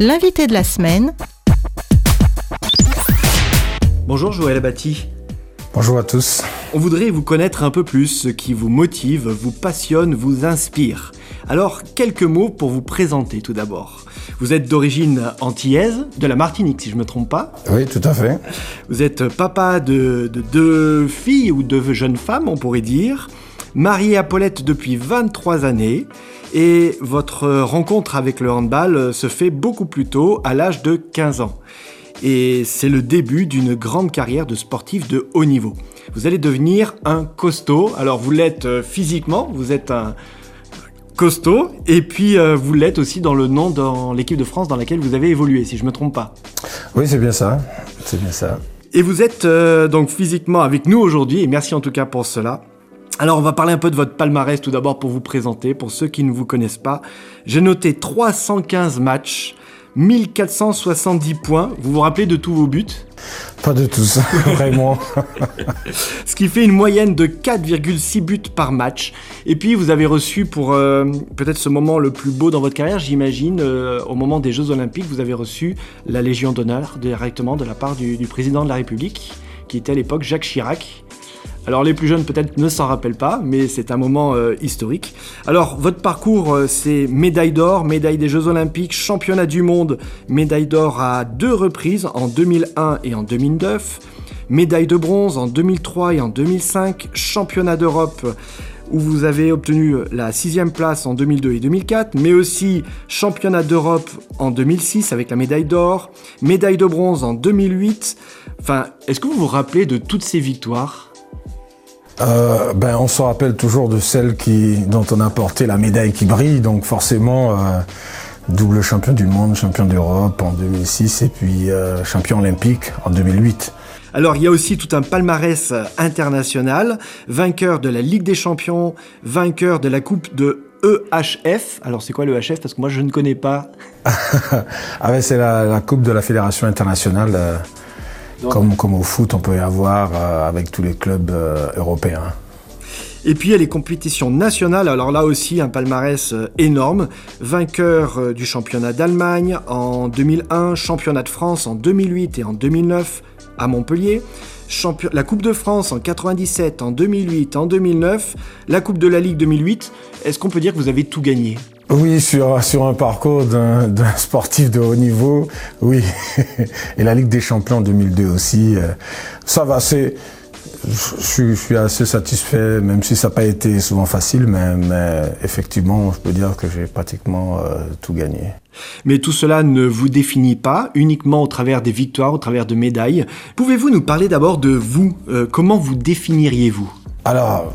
L'invité de la semaine. Bonjour Joël Abati. Bonjour à tous. On voudrait vous connaître un peu plus, ce qui vous motive, vous passionne, vous inspire. Alors, quelques mots pour vous présenter tout d'abord. Vous êtes d'origine antillaise, de la Martinique si je ne me trompe pas. Oui, tout à fait. Vous êtes papa de, de deux filles ou deux jeunes femmes, on pourrait dire. Marié à Paulette depuis 23 années. Et votre rencontre avec le handball se fait beaucoup plus tôt, à l'âge de 15 ans. Et c'est le début d'une grande carrière de sportif de haut niveau. Vous allez devenir un costaud. Alors vous l'êtes euh, physiquement, vous êtes un costaud, et puis euh, vous l'êtes aussi dans le nom dans l'équipe de France dans laquelle vous avez évolué, si je ne me trompe pas. Oui, c'est bien ça. C'est bien ça. Et vous êtes euh, donc physiquement avec nous aujourd'hui, et merci en tout cas pour cela. Alors on va parler un peu de votre palmarès tout d'abord pour vous présenter, pour ceux qui ne vous connaissent pas. J'ai noté 315 matchs, 1470 points. Vous vous rappelez de tous vos buts? Pas de tous, vraiment. Ce qui fait une moyenne de 4,6 buts par match. Et puis vous avez reçu pour euh, peut-être ce moment le plus beau dans votre carrière, j'imagine, euh, au moment des Jeux Olympiques, vous avez reçu la Légion d'honneur directement de la part du, du président de la République, qui était à l'époque Jacques Chirac. Alors les plus jeunes peut-être ne s'en rappellent pas, mais c'est un moment euh, historique. Alors votre parcours, euh, c'est médaille d'or, médaille des Jeux Olympiques, championnat du monde, médaille d'or à deux reprises, en 2001 et en 2009, médaille de bronze en 2003 et en 2005, championnat d'Europe où vous avez obtenu la sixième place en 2002 et 2004, mais aussi championnat d'Europe en 2006 avec la médaille d'or, médaille de bronze en 2008. Enfin, est-ce que vous vous rappelez de toutes ces victoires? Euh, ben, on se rappelle toujours de celle qui, dont on a porté la médaille qui brille, donc forcément euh, double champion du monde, champion d'Europe en 2006 et puis euh, champion olympique en 2008. Alors il y a aussi tout un palmarès international, vainqueur de la Ligue des Champions, vainqueur de la Coupe de EHF. Alors c'est quoi le EHF Parce que moi je ne connais pas. ah ben, c'est la, la, Coupe de la Fédération internationale. Comme, comme, au foot, on peut y avoir euh, avec tous les clubs euh, européens. Et puis il y a les compétitions nationales, alors là aussi un palmarès euh, énorme. Vainqueur du championnat d'Allemagne en 2001, championnat de France en 2008 et en 2009 à Montpellier. Champion... La Coupe de France en 97, en 2008, en 2009, la Coupe de la Ligue 2008. Est-ce qu'on peut dire que vous avez tout gagné? Oui, sur, sur un parcours d'un sportif de haut niveau, oui. Et la Ligue des Champions en 2002 aussi. Euh, ça va, c'est... Je, suis assez satisfait, même si ça n'a pas été souvent facile, mais, mais, effectivement, je peux dire que j'ai pratiquement euh, tout gagné. Mais tout cela ne vous définit pas uniquement au travers des victoires, au travers de médailles. Pouvez-vous nous parler d'abord de vous euh, Comment vous définiriez-vous? Alors,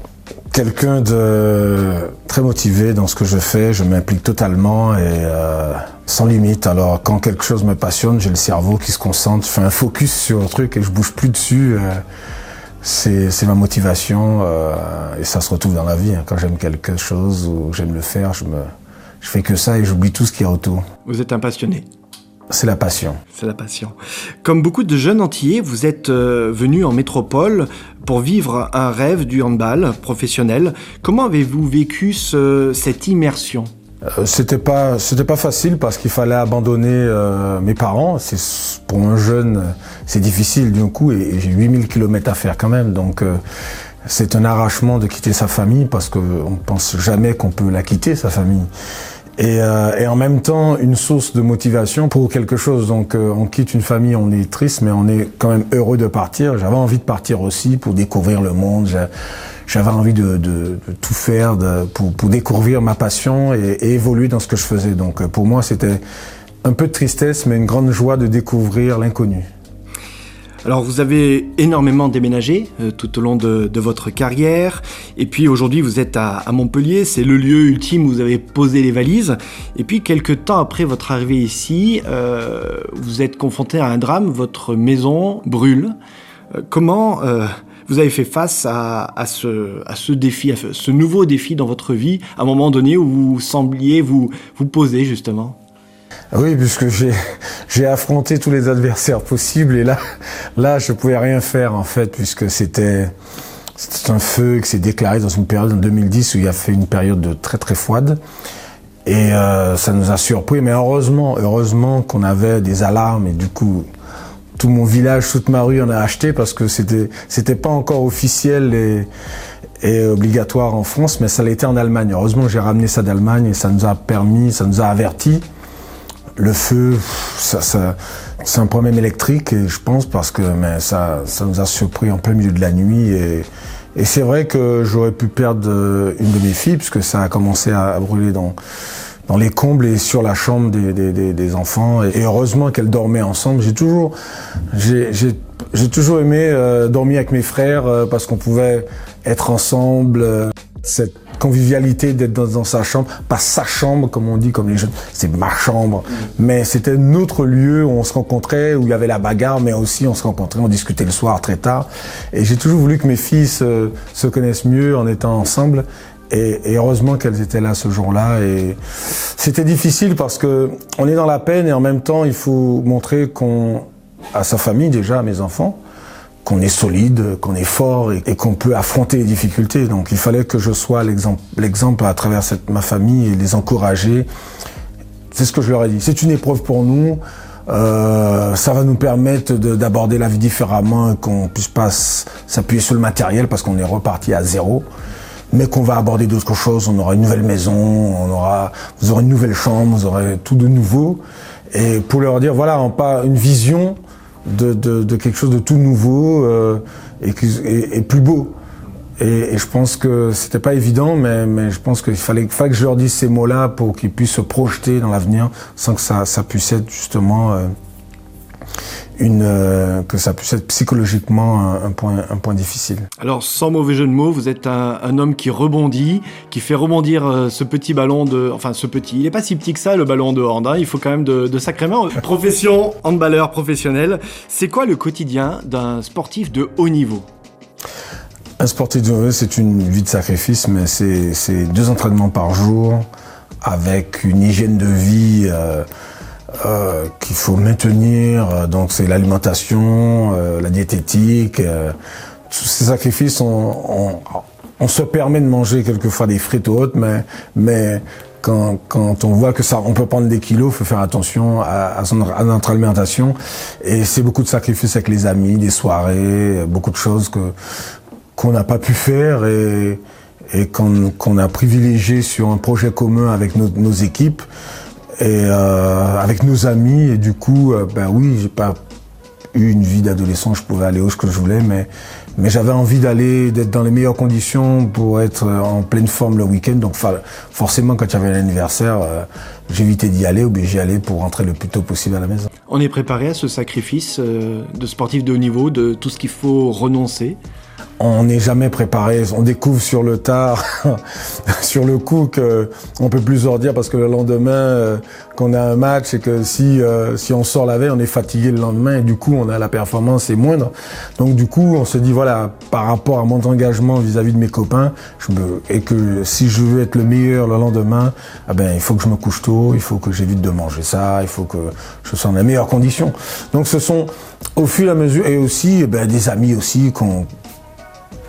quelqu'un de très motivé dans ce que je fais, je m'implique totalement et euh, sans limite. Alors quand quelque chose me passionne, j'ai le cerveau qui se concentre, je fais un focus sur le truc et je bouge plus dessus. Euh, c'est ma motivation euh, et ça se retrouve dans la vie. Hein. Quand j'aime quelque chose ou j'aime le faire, je fais que ça et j'oublie tout ce qu'il y a autour. Vous êtes un passionné. C'est la passion. C'est la passion. Comme beaucoup de jeunes Antillais, vous êtes euh, venus en métropole pour vivre un rêve du handball professionnel. Comment avez-vous vécu ce, cette immersion? Euh, C'était pas c'était pas facile parce qu'il fallait abandonner euh, mes parents. C'est pour un jeune, c'est difficile d'un coup et, et j'ai 8000 km à faire quand même. Donc c'est un arrachement de quitter sa famille parce qu'on pense jamais qu'on peut la quitter sa famille et, euh, et, en même temps une source de motivation pour quelque chose. Donc euh, on quitte une famille, on est triste, mais on est quand même heureux de partir. J'avais envie de partir aussi pour découvrir le monde. J'avais envie de, de, de, tout faire de, pour, pour, découvrir ma passion et, et, évoluer dans ce que je faisais. Donc pour moi c'était un peu de tristesse, mais une grande joie de découvrir l'inconnu. Alors vous avez énormément déménagé euh, tout au long de, votre carrière, et puis aujourd'hui vous êtes à, Montpellier, c'est le lieu ultime où vous avez posé les valises, et puis quelques temps après votre arrivée ici, euh, vous êtes confronté à un drame, votre maison brûle. Euh, comment vous avez fait face à, ce, défi, à ce nouveau défi dans votre vie, à un moment donné où vous sembliez vous poser justement? Oui, puisque j'ai affronté tous les adversaires possibles et là là je pouvais rien faire en fait puisque c'était un feu qui s'est déclaré dans une période en 2010 où il y a fait une période de très très froide Et euh, ça nous a surpris, mais heureusement, heureusement qu'on avait des alarmes et du coup, tout mon village, toute ma rue en a acheté parce que c'était c'était pas encore officiel et, et obligatoire en France, mais ça été en Allemagne. Heureusement, j'ai ramené ça d'Allemagne et ça nous a permis, ça nous a averti. Le feu, ça, ça c'est un problème électrique, et je pense, parce que mais ça, ça nous a surpris en plein milieu de la nuit. Et, et c'est vrai que j'aurais pu perdre une de mes filles, puisque ça a commencé à, brûler dans, dans les combles et sur la chambre des, des, des, enfants. Et, heureusement qu'elles dormaient ensemble. J'ai toujours, j'ai, j'ai, toujours aimé euh, dormir avec mes frères euh, parce qu'on pouvait être ensemble. Euh, cette convivialité d'être dans, sa chambre, pas sa chambre comme on dit, comme les jeunes, c'est ma chambre, mais c'était notre lieu où on se rencontrait, où il y avait la bagarre, mais aussi on se rencontrait, on discutait le soir très tard. Et j'ai toujours voulu que mes fils se, connaissent mieux en étant ensemble. Et, heureusement qu'elles étaient là ce jour-là. Et c'était difficile parce que on est dans la peine et en même temps il faut montrer qu'on à sa famille déjà, à mes enfants, qu'on est solide, qu'on est fort et, qu'on peut affronter les difficultés. Donc il fallait que je sois l'exemple à travers ma famille et les encourager. C'est ce que je leur ai dit. C'est une épreuve pour nous. Euh, ça va nous permettre d'aborder la vie différemment, qu'on puisse pas s'appuyer sur le matériel parce qu'on est reparti à zéro, mais qu'on va aborder d'autres choses. On aura une nouvelle maison, on aura, vous aurez une nouvelle chambre, vous aurez tout de nouveau. Et pour leur dire, voilà, on pas une vision de, quelque chose de tout nouveau euh, et, plus beau. Et, je pense que c'était pas évident, mais, je pense qu'il fallait, que je leur dise ces mots-là pour qu'ils puissent se projeter dans l'avenir sans que ça, ça puisse être justement euh, une, euh, que ça puisse être psychologiquement un, point, un point difficile. Alors, sans mauvais jeu de mots, vous êtes un, un homme qui rebondit, qui fait rebondir euh, ce petit ballon de. Enfin, ce petit. Il n'est pas si petit que ça, le ballon de hand. Hein. Il faut quand même de, de sacrés Profession, handballeur professionnel. C'est quoi le quotidien d'un sportif de haut niveau? Un sportif de haut niveau, c'est une vie de sacrifice, mais c'est deux entraînements par jour avec une hygiène de vie. Euh, euh, qu'il faut maintenir. Euh, donc c'est l'alimentation, euh, la diététique. tous ces sacrifices, on, on, se permet de manger quelquefois des frites ou autres, mais, mais quand, quand, on voit que ça, on peut prendre des kilos, il faut faire attention à, à, notre alimentation. Et c'est beaucoup de sacrifices avec les amis, des soirées, beaucoup de choses que qu'on n'a pas pu faire et, et qu'on a privilégié sur un projet commun avec nos, nos équipes et euh, avec nos amis et du coup euh, ben oui j'ai pas eu une vie d'adolescent je pouvais aller où que je voulais mais mais j'avais envie d'aller d'être dans les meilleures conditions pour être en pleine forme le week-end. Donc forcément quand il y avait l'anniversaire euh, j'évitais d'y aller ou bien j'y allais pour rentrer le plus tôt possible à la maison. On est préparé à ce sacrifice euh, de sportif de haut niveau de tout ce qu'il faut renoncer on n'est jamais préparé. On découvre sur le tard, sur le coup, que on peut plus dire parce que le lendemain, euh, qu'on a un match et que si euh, si on sort la veille, on est fatigué le lendemain et du coup, on a la performance est moindre. Donc du coup, on se dit voilà, par rapport à mon engagement vis-à-vis de mes copains, je me, et que si je veux être le meilleur le lendemain, ah ben il faut que je me couche tôt, il faut que j'évite de manger ça, il faut que je sois dans les meilleures conditions. Donc ce sont au fur et à mesure et aussi eh ben, des amis aussi qu'on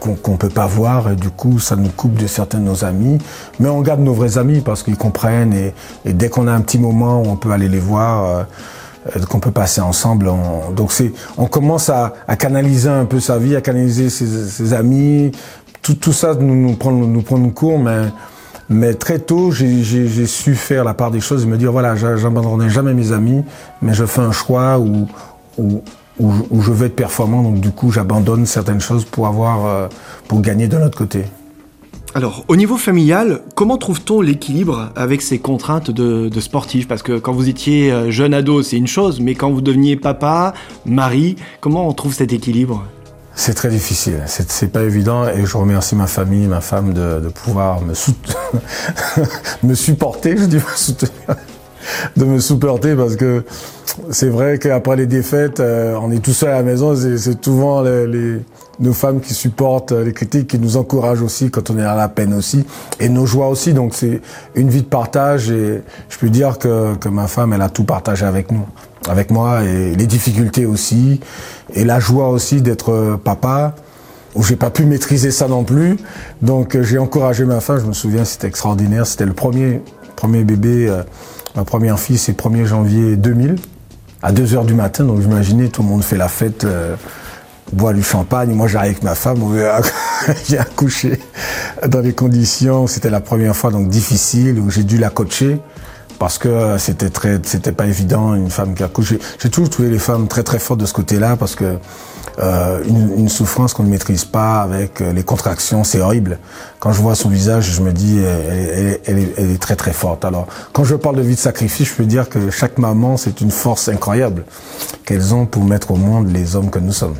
qu'on ne peut pas voir et du coup ça nous coupe de certains de nos amis. Mais on garde nos vrais amis parce qu'ils comprennent et, dès qu'on a un petit moment où on peut aller les voir, euh, qu'on peut passer ensemble, on, donc c'est, on commence à, canaliser un peu sa vie, à canaliser ses, amis. Tout, tout ça nous, nous prend nous prend cours, mais mais très tôt, j'ai su faire la part des choses et me dire voilà, j'abandonnerai jamais mes amis, mais je fais un choix où, où, où, je veux être performant, donc du coup j'abandonne certaines choses pour avoir, euh, pour gagner de l'autre côté. Alors, au niveau familial, comment trouve-t-on l'équilibre avec ces contraintes de, de sportif Parce que quand vous étiez euh, jeune ado, c'est une chose, mais quand vous deveniez papa, mari, comment on trouve cet équilibre? C'est très difficile, c'est pas évident et je remercie ma famille, ma femme de, de pouvoir me, me supporter, je dis soutenir, de me supporter parce que c'est vrai qu'après les défaites, euh, on est tout seul à la maison. C'est souvent les, nos femmes qui supportent les critiques, qui nous encouragent aussi quand on est à la peine aussi, et nos joies aussi. Donc c'est une vie de partage et je peux dire que, que ma femme, elle a tout partagé avec nous, avec moi, et les difficultés aussi, et la joie aussi d'être papa où j'ai pas pu maîtriser ça non plus. Donc j'ai encouragé ma femme. Je me souviens, c'était extraordinaire. C'était le premier premier bébé, ma première fille, c'est 1er janvier 2000, à 2h du matin. Donc, imaginez, tout le monde fait la fête boit du champagne. Moi, j'arrive avec ma femme, j'ai accouché dans des conditions, c'était la première fois donc difficile, où j'ai dû la coacher parce que c'était très, c'était pas évident une femme qui accouche. J'ai toujours trouvé les femmes très très fortes de ce côté-là parce que euh, une, une, souffrance qu'on ne maîtrise pas avec euh, les contractions, c'est horrible. Quand je vois son visage, je me dis, elle, elle, est, elle, est, très très forte. Alors, quand je parle de vie de sacrifice, je peux dire que chaque maman, c'est une force incroyable qu'elles ont pour mettre au monde les hommes que nous sommes.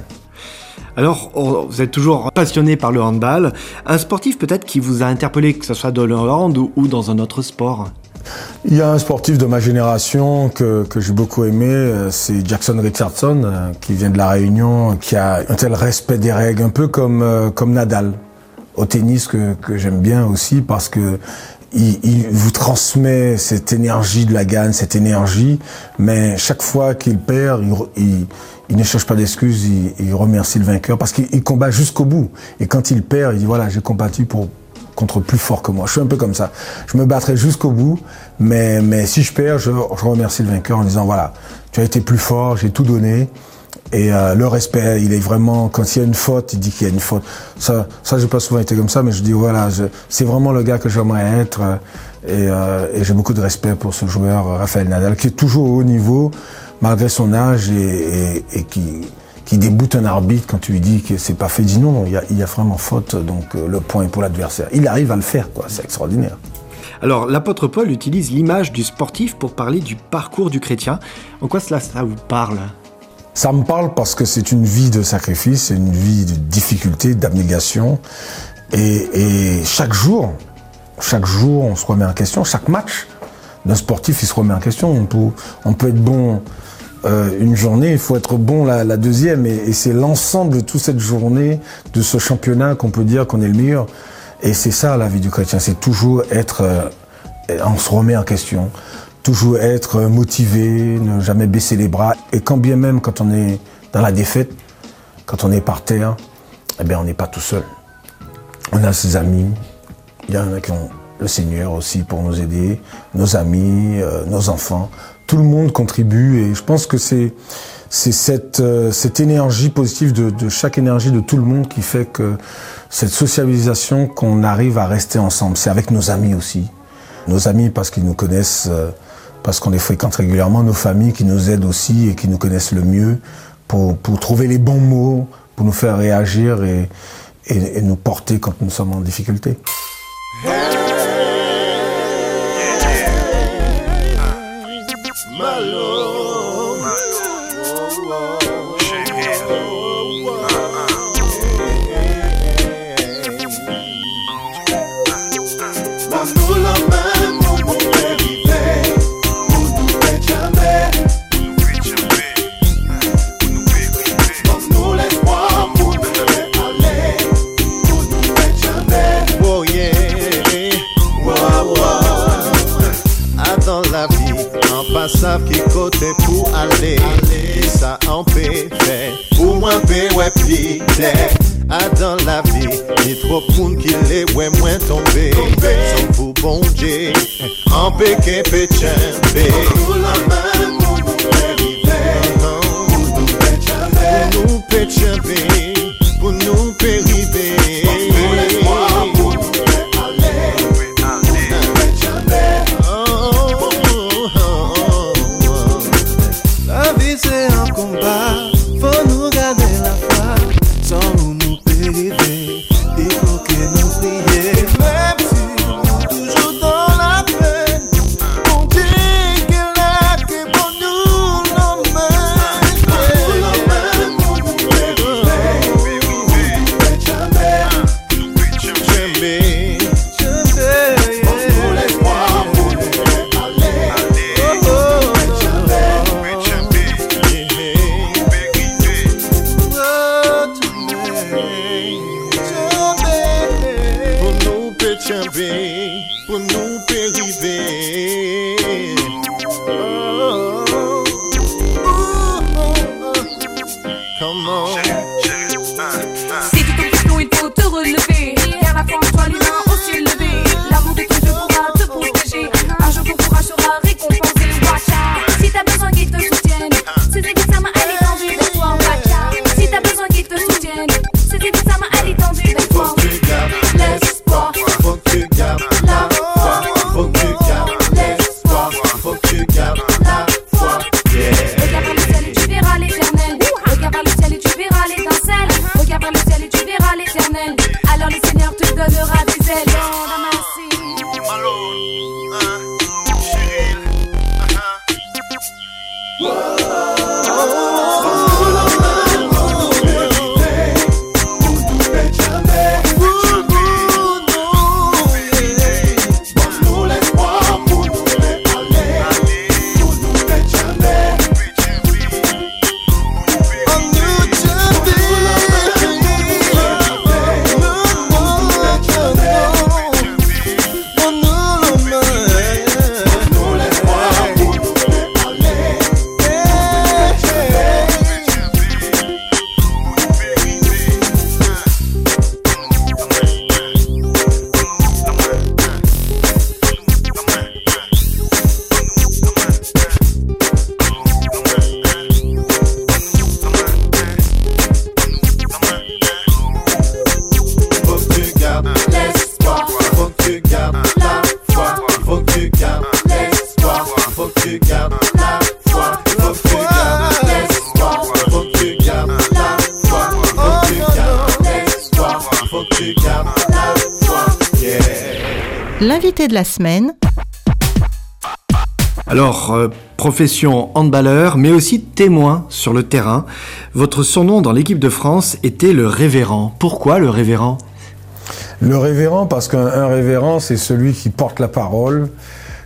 Alors, oh, vous êtes toujours passionné par le handball. Un sportif peut-être qui vous a interpellé, que ce soit dans le hand ou dans un autre sport? Il y a un sportif de ma génération que, que j'ai beaucoup aimé, euh, c'est Jackson Richardson, euh, qui vient de la Réunion, qui a un tel respect des règles, un peu comme, euh, comme Nadal au tennis que, que j'aime bien aussi parce que il, vous transmet cette énergie de la gagne, cette énergie, mais chaque fois qu'il perd, il, il ne cherche pas d'excuses, il, remercie le vainqueur parce qu'il combat jusqu'au bout. Et quand il perd, il dit voilà, j'ai combattu pour contre plus fort que moi. Je suis un peu comme ça. Je me battrai jusqu'au bout, mais, mais si je perds, je, remercie le vainqueur en disant voilà, tu as été plus fort, j'ai tout donné. Et euh, le respect, il est vraiment quand il y a une faute, il dit qu'il y a une faute. Ça, ça, j'ai pas souvent été comme ça, mais je dis voilà, c'est vraiment le gars que j'aimerais être. Et, euh, et j'ai beaucoup de respect pour ce joueur, Raphaël Nadal, qui est toujours au haut niveau malgré son âge et, et, qui, qui déboute un arbitre quand tu lui dis que c'est pas fait, dit non, il y a, il y a vraiment faute, donc euh, le point est pour l'adversaire. Il arrive à le faire, quoi, c'est extraordinaire. Alors, l'apôtre Paul utilise l'image du sportif pour parler du parcours du chrétien. En quoi cela ça vous parle? Ça me parle parce que c'est une vie de sacrifice, c'est une vie de difficulté, d'abnégation. Et, et, chaque jour, chaque jour, on se remet en question. Chaque match d'un sportif, il se remet en question. On peut, on peut être bon euh, une journée, il faut être bon la, deuxième. Et, c'est l'ensemble de toute cette journée, de ce championnat qu'on peut dire qu'on est le meilleur. Et c'est ça la vie du chrétien, c'est toujours être, euh, on se remet en question, toujours être motivé, ne jamais baisser les bras. Et quand bien même quand on est dans la défaite, quand on est par terre, eh bien on n'est pas tout seul. On a ses amis, il y en a qui ont le Seigneur aussi pour nous aider, nos amis, euh, nos enfants tout le monde contribue et je pense que c'est euh, cette énergie positive de, chaque énergie de tout le monde qui fait que cette socialisation qu'on arrive à rester ensemble. C'est avec nos amis aussi. Nos amis parce qu'ils nous connaissent, euh, parce qu'on les fréquente régulièrement, nos familles qui nous aident aussi et qui nous connaissent le mieux pour, trouver les bons mots, pour nous faire réagir et nous porter quand nous sommes en difficulté. my love. Savent qui côté pour aller. Ça en paix fait, pour moi paix ouais pité. A dans la vie, ni trop pour qui les ouais moins tomber. Sans vous bon Dieu, en paix qu'est péché. Pour la main, pour nous de la semaine, Alors, euh, profession handballeur, mais aussi témoin sur le terrain. Votre surnom dans l'équipe de France était le révérend. Pourquoi le révérend? Le révérend, parce qu'un un révérend, c'est celui qui porte la parole,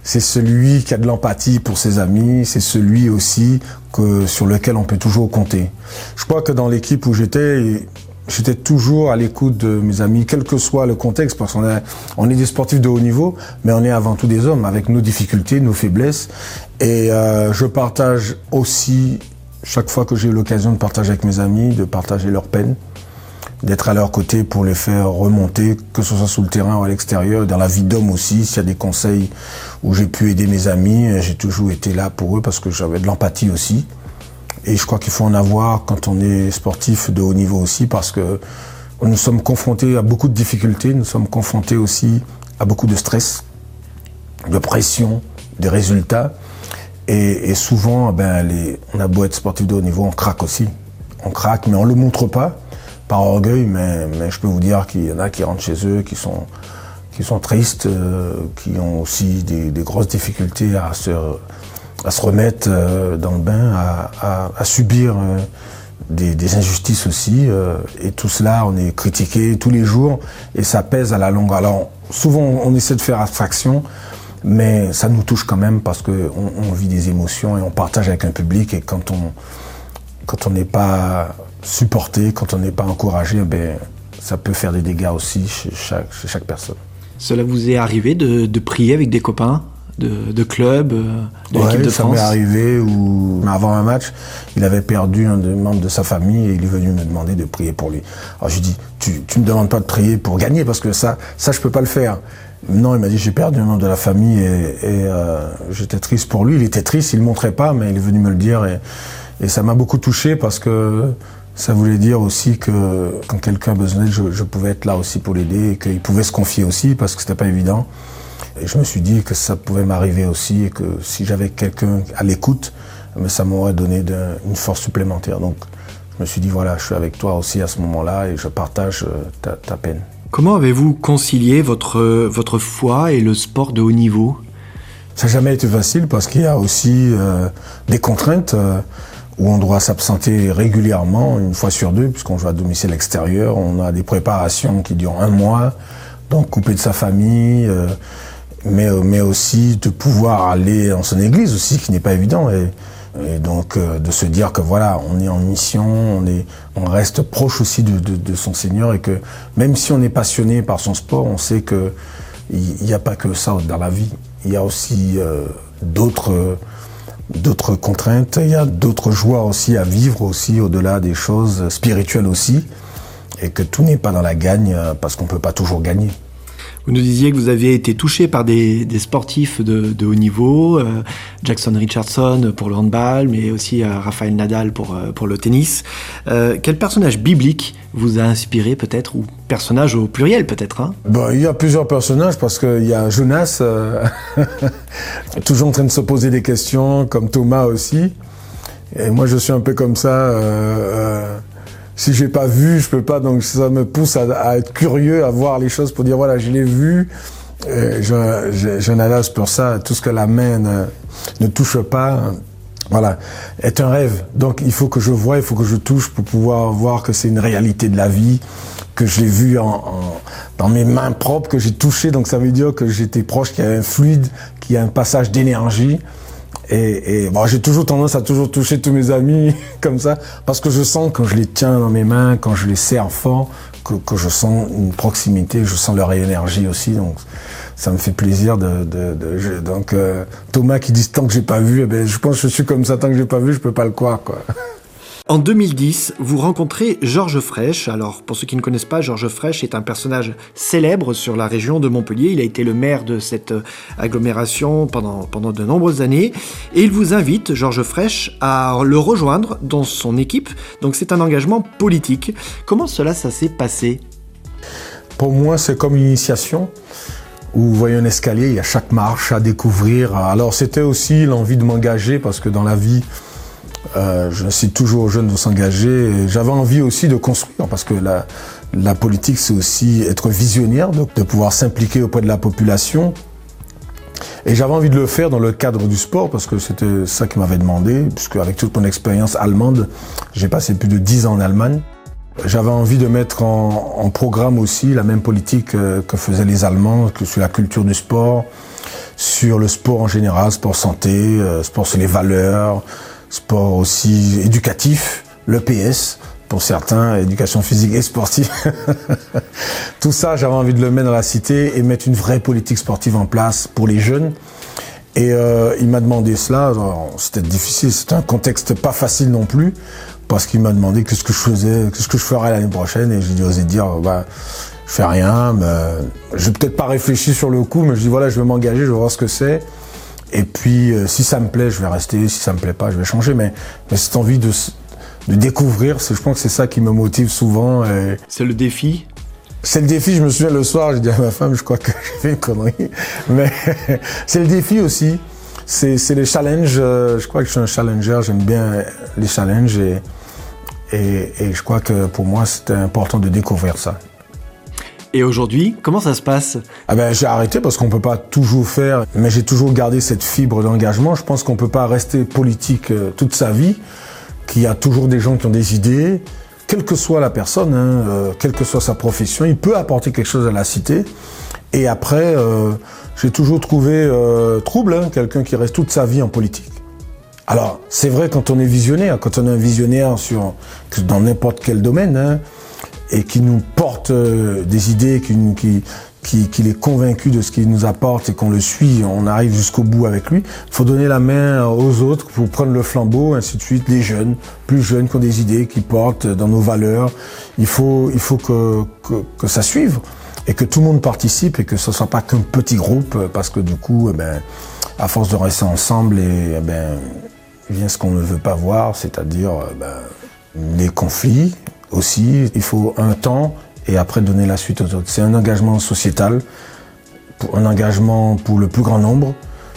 c'est celui qui a de l'empathie pour ses amis, c'est celui aussi que, sur lequel on peut toujours compter. Je crois que dans l'équipe où j'étais, j'étais toujours à l'écoute de mes amis, quel que soit le contexte, parce qu'on est, des sportifs de haut niveau, mais on est avant tout des hommes, avec nos difficultés, nos faiblesses. Et euh, je partage aussi, chaque fois que j'ai eu l'occasion de partager avec mes amis, de partager leurs peines, d'être à leur côté pour les faire remonter, que ce soit sur le terrain ou à l'extérieur, dans la vie d'homme aussi, s'il y a des conseils où j'ai pu aider mes amis, j'ai toujours été là pour eux parce que j'avais de l'empathie aussi. Et je crois qu'il faut en avoir quand on est sportif de haut niveau aussi parce que nous sommes confrontés à beaucoup de difficultés, nous sommes confrontés aussi à beaucoup de stress, de pression, des résultats. Et, souvent, ben, les, on a beau être sportif de haut niveau, on craque aussi. On craque, mais on le montre pas par orgueil, mais, je peux vous dire qu'il y en a qui rentrent chez eux, qui sont, qui sont tristes, euh, qui ont aussi des grosses difficultés à se, à se remettre euh, dans le bain, à, subir euh, des, injustices aussi. euh, et tout cela, on est critiqué tous les jours et ça pèse à la longue. Alors, souvent, on essaie de faire abstraction, mais ça nous touche quand même parce qu'on on vit des émotions et on partage avec un public. Et quand on quand on n'est pas supporté, quand on n'est pas encouragé, ben, ça peut faire des dégâts aussi chez chaque, personne. Cela vous est arrivé de prier avec des copains? De, de club, euh, de l'équipe Ouais, de ça France m'est arrivé où, avant un match, il avait perdu un des membres de sa famille et il est venu me demander de prier pour lui. Alors je lui dis, tu, tu me demandes pas de prier pour gagner parce que ça, ça je peux pas le faire. Non, il m'a dit, j'ai perdu un membre de la famille et, et, euh, j'étais triste pour lui. Il était triste, il le montrait pas, mais il est venu me le dire et, et ça m'a beaucoup touché parce que ça voulait dire aussi que quand quelqu'un a besoin d'aide, je, je pouvais être là aussi pour l'aider et qu'il pouvait se confier aussi parce que c'était pas évident. Et je me suis dit que ça pouvait m'arriver aussi et que si j'avais quelqu'un à l'écoute, ça m'aurait donné de- une force supplémentaire. Donc je me suis dit, voilà, je suis avec toi aussi à ce moment-là et je partage euh, ta, ta peine. Comment avez-vous concilié votre, votre foi et le sport de haut niveau? Ça n'a jamais été facile parce qu'il y a aussi euh, des contraintes euh, où on doit s'absenter régulièrement, une fois sur deux, puisqu'on joue à domicile extérieur. On a des préparations qui durent un mois, donc coupé de sa famille, euh, mais, mais aussi de pouvoir aller dans son église aussi, qui n'est pas évident. Et, donc euh, de se dire que voilà, on est en mission, on, est, on reste proche aussi de, de, son Seigneur et que même si on est passionné par son sport, on sait que il n'y a pas que ça dans la vie. Il y a aussi euh, d'autres euh, d'autres contraintes, il y a d'autres joies aussi à vivre aussi au-delà des choses spirituelles aussi, et que tout n'est pas dans la gagne euh, parce qu'on peut pas toujours gagner. Vous nous disiez que vous aviez été touché par des, des sportifs de, de haut niveau, euh, Jackson Richardson pour le handball, mais aussi euh, Rafael Nadal pour, euh, pour le tennis. Quel personnage biblique vous a inspiré peut-être, ou personnage au pluriel peut-être hein? Bon, il y a plusieurs personnages parce qu'il y a Jonas, toujours en train de se poser des questions, comme Thomas aussi. Et moi, je suis un peu comme ça. Si j'ai pas vu, je peux pas. Donc ça me pousse à, être curieux, à voir les choses pour dire voilà, je l'ai vu. Euh, je, je, je pour ça. Tout ce que la main ne, ne touche pas, voilà, est un rêve. Donc il faut que je vois, il faut que je touche pour pouvoir voir que c'est une réalité de la vie, que je l'ai vu en, en- dans mes mains propres, que j'ai touché. Donc ça veut dire que j'étais proche, qu'il y a un fluide, qu'il y a un passage d'énergie. Et, et bon, j'ai toujours tendance à toujours toucher tous mes amis comme ça, parce que je sens quand je les tiens dans mes mains, quand je les serre fort, que, que je sens une proximité, je sens leur énergie aussi. Donc ça me fait plaisir de, de, de- je- donc euh, Thomas qui dit tant que j'ai pas vu, eh ben, je pense que je suis comme ça tant que j'ai pas vu, je peux pas le croire quoi. En 2010, vous rencontrez Georges Frêche. Alors, pour ceux qui ne connaissent pas, Georges Frêche est un personnage célèbre sur la région de Montpellier. Il a été le maire de cette euh, agglomération pendant, pendant de nombreuses années. Et il vous invite, Georges Frêche, à le rejoindre dans son équipe. Donc, c'est un engagement politique. Comment cela, s'est passé? Pour moi, c'est comme une initiation. où vous voyez un escalier, il y a chaque marche à découvrir. Alors c'était aussi l'envie de m'engager parce que dans la vie, euh, je suis toujours jeune de s'engager. J'avais envie aussi de construire parce que la, la politique, c'est aussi être visionnaire, donc de pouvoir s'impliquer auprès de la population. Et j'avais envie de le faire dans le cadre du sport parce que c'était ça qui m'avait demandé, puisque avec toute mon expérience allemande, j'ai passé plus de dix ans en Allemagne. J'avais envie de mettre en, en, programme aussi la même politique euh, que faisaient les Allemands, que sur la culture du sport, sur le sport en général, sport santé, euh, sport sur les valeurs, sport aussi éducatif, le PS pour certains, éducation physique et sportive. Tout ça, j'avais envie de le mettre dans la cité et mettre une vraie politique sportive en place pour les jeunes. Et euh, il m'a demandé cela. C'était difficile, c'était un contexte pas facile non plus, parce qu'il m'a demandé qu'est-ce que je faisais, qu'est-ce que je ferais l'année prochaine. Et j'ai osé dire, bah, je fais rien. Mais je vais peut-être pas réfléchi sur le coup, mais je dis voilà, je vais m'engager, je vais voir ce que c'est. Et puis, euh, si ça me plaît, je vais rester. Si ça me plaît pas, je vais changer. Mais, mais cette envie de, de découvrir, je pense que c'est ça qui me motive souvent. C'est le défi? C'est le défi, je me souviens le soir, j'ai dit à ma femme, je crois que j'ai fait une connerie. Mais c'est le défi aussi. C'est, c'est les challenges. Euh, je crois que je suis un challenger, j'aime bien les challenges et, et, et je crois que pour moi, c'était important de découvrir ça. Et aujourd'hui, comment ça se passe? Ah ben, J'ai arrêté parce qu'on ne peut pas toujours faire, mais j'ai toujours gardé cette fibre d'engagement. Je pense qu'on ne peut pas rester politique euh, toute sa vie, qu'il y a toujours des gens qui ont des idées, quelle que soit la personne, hein, euh, quelle que soit sa profession, il peut apporter quelque chose à la cité. Et après, euh, j'ai toujours trouvé trouble hein, quelqu'un qui reste toute sa vie en politique. Alors, c'est vrai quand on est visionnaire, quand on est un visionnaire sur, dans n'importe quel domaine, hein, et qui nous porte des idées, qui, qui, qu'il est convaincu de ce qu'il nous apporte et qu'on le suit, on arrive jusqu'au bout avec lui. Il faut donner la main aux autres pour prendre le flambeau, ainsi de suite. Les jeunes, plus jeunes, qui ont des idées, qui portent dans nos valeurs. Il faut, il faut que, ça suive et que tout le monde participe et que ce soit pas qu'un petit groupe parce que du coup, eh ben, à force de rester ensemble et eh ben, vient ce qu'on ne veut pas voir, c'est-à-dire eh ben, les conflits aussi. Il faut un temps et après donner la suite aux autres. C'est un engagement sociétal, un engagement pour le plus grand nombre,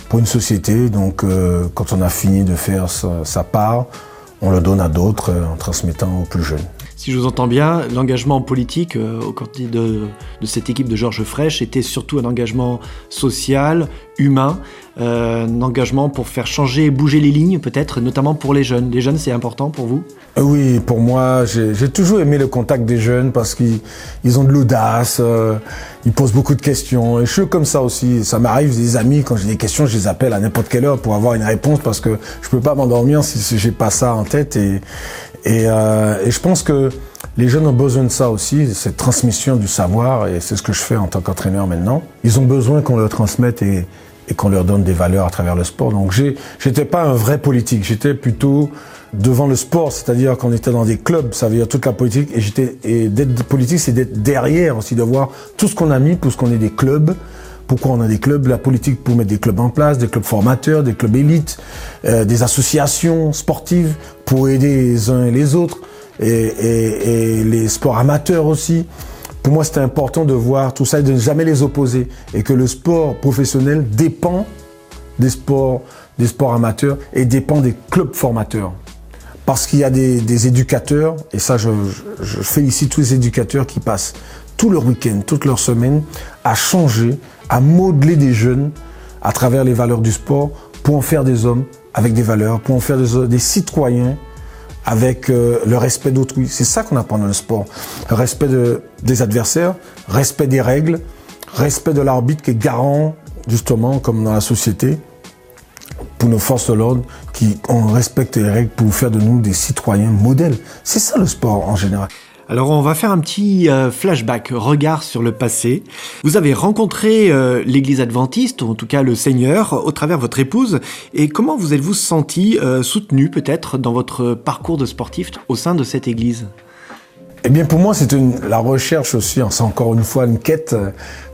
pour une société. Donc euh, quand on a fini de faire sa, part, on le donne à d'autres euh, en transmettant aux plus jeunes. Si je vous entends bien, l'engagement politique euh, au côté de, de, cette équipe de Georges Frêche était surtout un engagement social, humain, un engagement pour faire changer et bouger les lignes peut-être, notamment pour les jeunes. Les jeunes, c'est important pour vous? Euh, Oui, pour moi, j'ai toujours aimé le contact des jeunes parce qu'ils ont de l'audace, euh, ils posent beaucoup de questions. Et je suis comme ça aussi. Ça m'arrive des amis, quand j'ai des questions, je les appelle à n'importe quelle heure pour avoir une réponse parce que je peux pas m'endormir si j'ai pas ça en tête. Et, et, et je pense que les jeunes ont besoin de ça aussi, cette transmission du savoir, et c'est ce que je fais en tant qu'entraîneur maintenant. Ils ont besoin qu'on leur transmette et, et qu'on leur donne des valeurs à travers le sport. Donc j'étais pas un vrai politique, j'étais plutôt devant le sport, c'est-à-dire qu'on était dans des clubs, ça veut dire toute la politique, et j'étais et d'être politique, c'est d'être derrière aussi, de voir tout ce qu'on a mis pour ce qu'on est des clubs. Pourquoi on a des clubs La politique pour mettre des clubs en place, des clubs formateurs, des clubs élites, euh, des associations sportives pour aider les uns et les autres, et, et, et les sports amateurs aussi pour moi, c'était important de voir tout ça et de ne jamais les opposer. Et que le sport professionnel dépend des sports, des sports amateurs et dépend des clubs formateurs. Parce qu'il y a des, éducateurs, et ça, je, je, félicite tous les éducateurs qui passent tout leur week-end, toute leur semaine, à changer, à modeler des jeunes à travers les valeurs du sport pour en faire des hommes avec des valeurs, pour en faire des, des citoyens avec euh, le respect d'autrui. C'est ça qu'on apprend dans le sport. Respect de, des adversaires, respect des règles, respect de l'arbitre qui est garant, justement, comme dans la société, pour nos forces de l'ordre, qui on respecte les règles pour faire de nous des citoyens modèles. C'est ça le sport en général. Alors on va faire un petit euh, flashback, regard sur le passé. Vous avez rencontré euh, l'église adventiste, ou en tout cas le Seigneur, au travers de votre épouse. Et comment vous êtes-vous senti euh, soutenu peut-être dans votre parcours de sportif au sein de cette église? Eh bien pour moi c'est la recherche aussi, c'est encore une fois une quête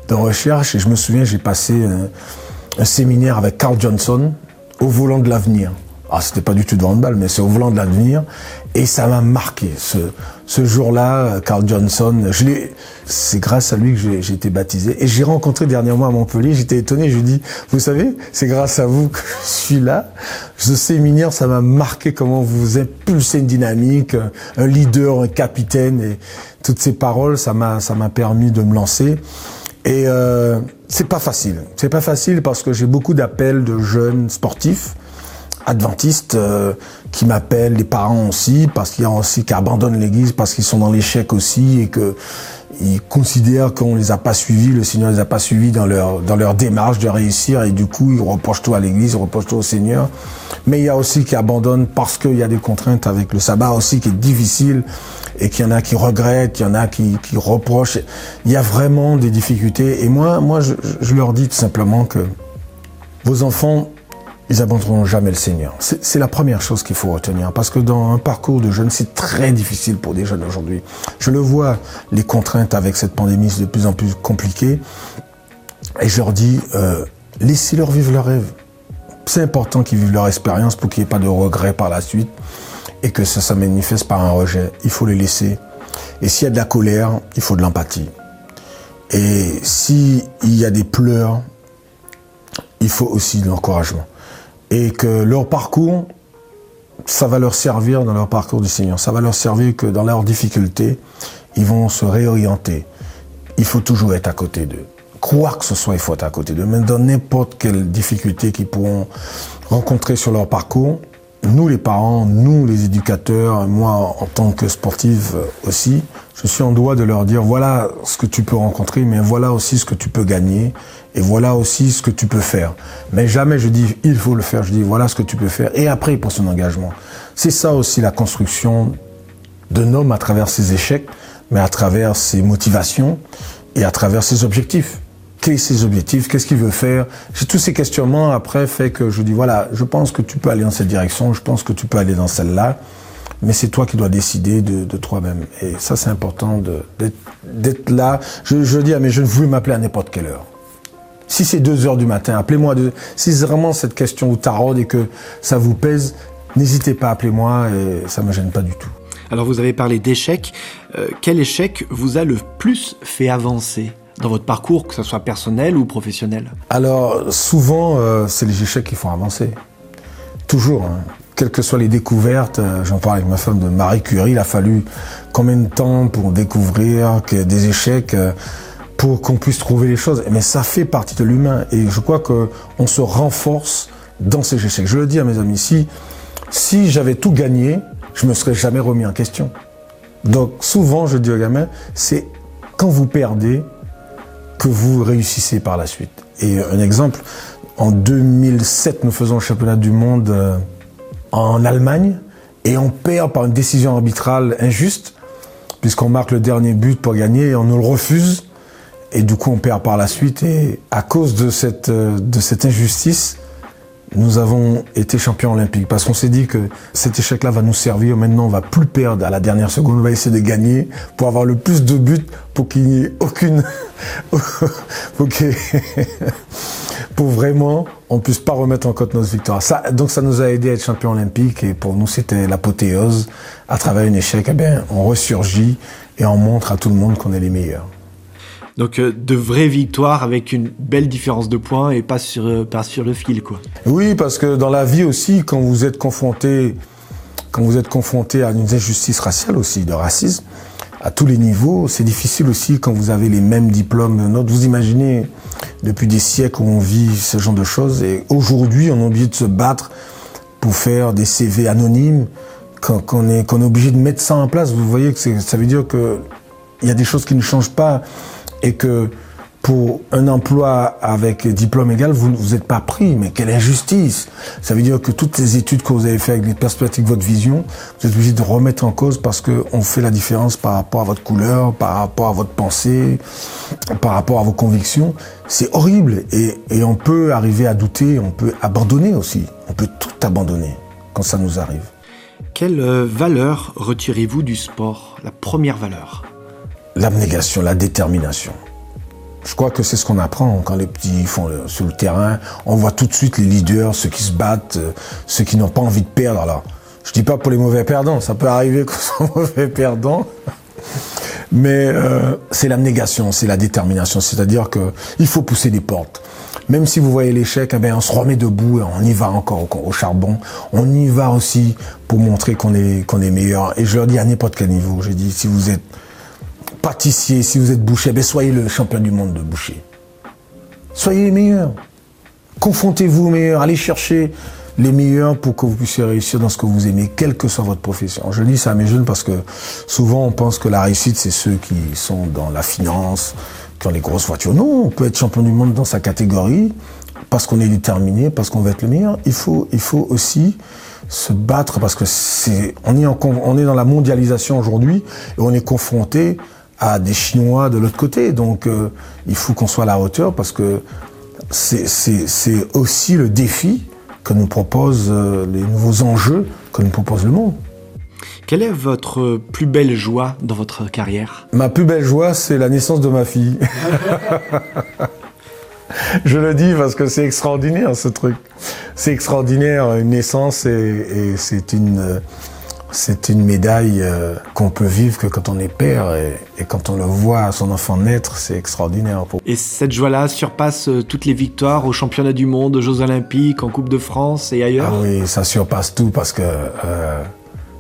de recherche. Et je me souviens j'ai passé un séminaire avec Carl Johnson au volant de l'avenir. Ah, c'était pas du tout de handball, mais c'est au volant de l'avenir. Et ça m'a marqué. Ce, ce jour-là, Carl Johnson, je l'ai, c'est grâce à lui que j'ai, j'ai été baptisé. Et j'ai rencontré dernièrement à Montpellier, j'étais étonné, je lui dis, vous savez, c'est grâce à vous que je suis là. Ce séminaire, ça m'a marqué comment vous impulsez une dynamique, un leader, un capitaine. Et toutes ces paroles, ça m'a, ça m'a permis de me lancer. Et euh, c'est pas facile. C'est pas facile parce que j'ai beaucoup d'appels de jeunes sportifs adventistes euh, qui m'appellent, les parents aussi, parce qu'il y a aussi qui abandonnent l'église parce qu'ils sont dans l'échec aussi et que ils considèrent qu'on les a pas suivis, le Seigneur les a pas suivis dans leur dans leur démarche de réussir et du coup ils reprochent tout à l'église, ils reprochent tout au Seigneur. Mais il y a aussi qui abandonnent parce qu'il y a des contraintes avec le sabbat aussi qui est difficile et qu'il y en a qui regrettent, il y en a qui, qui reprochent. Il y a vraiment des difficultés et moi moi je, je leur dis tout simplement que vos enfants ils abandonneront jamais le Seigneur. C'est la première chose qu'il faut retenir, parce que dans un parcours de jeunes, c'est très difficile pour des jeunes aujourd'hui. Je le vois, les contraintes avec cette pandémie, c'est de plus en plus compliqué. Et je leur dis, euh, laissez-leur vivre leur rêve. C'est important qu'ils vivent leur expérience pour qu'il n'y ait pas de regrets par la suite et que ça se manifeste par un rejet. Il faut les laisser. Et s'il y a de la colère, il faut de l'empathie. Et s'il y a des pleurs, il faut aussi de l'encouragement et que leur parcours, ça va leur servir dans leur parcours du Seigneur. Ça va leur servir que dans leurs difficultés, ils vont se réorienter. Il faut toujours être à côté d'eux. Quoi que ce soit, il faut être à côté d'eux. Même dans n'importe quelle difficulté qu'ils pourront rencontrer sur leur parcours, nous les parents, nous les éducateurs, moi en tant que sportif aussi, je suis en droit de leur dire voilà ce que tu peux rencontrer, mais voilà aussi ce que tu peux gagner, et voilà aussi ce que tu peux faire. Mais jamais je dis il faut le faire, je dis voilà ce que tu peux faire, et après pour son engagement. C'est ça aussi la construction d'un homme à travers ses échecs, mais à travers ses motivations et à travers ses objectifs. Quels sont ses objectifs? Qu'est-ce qu'il veut faire? J'ai tous ces questionnements après fait que je dis voilà, je pense que tu peux aller dans cette direction, je pense que tu peux aller dans celle-là mais c'est toi qui dois décider de, de toi-même. Et ça, c'est important d'être là. Je, je dis, ah, mais je ne veux m'appeler à n'importe quelle heure. Si c'est 2 heures du matin, appelez-moi. Si c'est vraiment cette question vous taraude et que ça vous pèse, n'hésitez pas, appelez-moi et ça ne me gêne pas du tout. Alors vous avez parlé d'échecs. Euh, quel échec vous a le plus fait avancer dans votre parcours, que ce soit personnel ou professionnel? Alors souvent, euh, c'est les échecs qui font avancer. Toujours. Hein quelles que soient les découvertes, euh, j'en parle avec ma femme de Marie Curie, il a fallu combien de temps pour découvrir que des échecs euh, pour qu'on puisse trouver les choses. Mais ça fait partie de l'humain et je crois que on se renforce dans ces échecs. Je le dis à mes amis, si, si j'avais tout gagné, je me serais jamais remis en question. Donc souvent, je dis aux gamins, c'est quand vous perdez que vous réussissez par la suite. Et un exemple, en 2007, nous faisons le championnat du monde euh, en Allemagne et on perd par une décision arbitrale injuste, puisqu'on marque le dernier but pour gagner et on nous le refuse. Et du coup, on perd par la suite. Et à cause de cette, euh, de cette injustice, nous avons été champions olympiques. Parce qu'on s'est dit que cet échec-là va nous servir. Maintenant, on va plus perdre à la dernière seconde. On va essayer de gagner pour avoir le plus de buts pour qu'il n'y ait aucune, pour qu'il pour vraiment on puisse pas remettre en cause notre victoire. Ça, donc ça nous a aidé à être champion olympique et pour nous c'était l'apothéose. À travers un échec, eh bien, on ressurgit et on montre à tout le monde qu'on est les meilleurs. Donc euh, de vraies victoires avec une belle différence de points et pas sur, euh, pas sur le fil quoi. Oui, parce que dans la vie aussi, quand vous êtes confronté, quand vous êtes confronté à une injustice raciale aussi, de racisme, à tous les niveaux. C'est difficile aussi quand vous avez les mêmes diplômes. Vous imaginez, depuis des siècles où on vit ce genre de choses, et aujourd'hui, on est obligé de se battre pour faire des CV anonymes, qu'on est, est obligé de mettre ça en place. Vous voyez que ça veut dire que il y a des choses qui ne changent pas et que pour un emploi avec diplôme égal, vous vous êtes pas pris. Mais quelle injustice Ça veut dire que toutes les études que vous avez faites avec les perspectives votre vision, vous êtes obligé de remettre en cause parce qu'on fait la différence par rapport à votre couleur, par rapport à votre pensée, par rapport à vos convictions. C'est horrible et, et on peut arriver à douter, on peut abandonner aussi. On peut tout abandonner quand ça nous arrive. Quelle euh, valeur retirez-vous du sport? La première valeur? L'abnégation, la détermination je crois que c'est ce qu'on apprend quand les petits font sur le terrain. On voit tout de suite les leaders, ceux qui se battent, euh, ceux qui n'ont pas envie de perdre. Alors, je dis pas pour les mauvais perdants, ça peut arriver qu'on soit mauvais perdant. Mais euh, c'est l'abnégation, c'est la détermination. C'est-à-dire que il faut pousser les portes. Même si vous voyez l'échec, eh ben, on se remet debout et on y va encore au, charbon. On y va aussi pour montrer qu'on est, qu'on est meilleur. Et je leur dis à n'importe quel niveau, j'ai dit, si vous êtes pâtissier, si vous êtes boucher, ben soyez le champion du monde de boucher. Soyez les meilleurs. Confrontez-vous aux meilleurs. Allez chercher les meilleurs pour que vous puissiez réussir dans ce que vous aimez, quelle que soit votre profession. Je dis ça à mes jeunes parce que souvent on pense que la réussite, c'est ceux qui sont dans la finance, qui ont les grosses voitures. Non, on peut être champion du monde dans sa catégorie parce qu'on est déterminé, parce qu'on veut être le meilleur. Il faut, il faut aussi se battre parce que c'est, on est, on est dans la mondialisation aujourd'hui et on est confronté à des Chinois de l'autre côté. Donc euh, il faut qu'on soit à la hauteur parce que c'est aussi le défi que nous proposent euh, les nouveaux enjeux que nous propose le monde. Quelle est votre plus belle joie dans votre carrière? Ma plus belle joie, c'est la naissance de ma fille. Je le dis parce que c'est extraordinaire ce truc. C'est extraordinaire, une naissance et c'est une c'est une médaille euh, qu'on peut vivre que quand on est père et, quand on le voit son enfant naître, c'est extraordinaire. Et cette joie-là surpasse euh, toutes les victoires aux championnats du monde, aux Jeux Olympiques, en Coupe de France et ailleurs? Ah oui, ça surpasse tout parce que euh,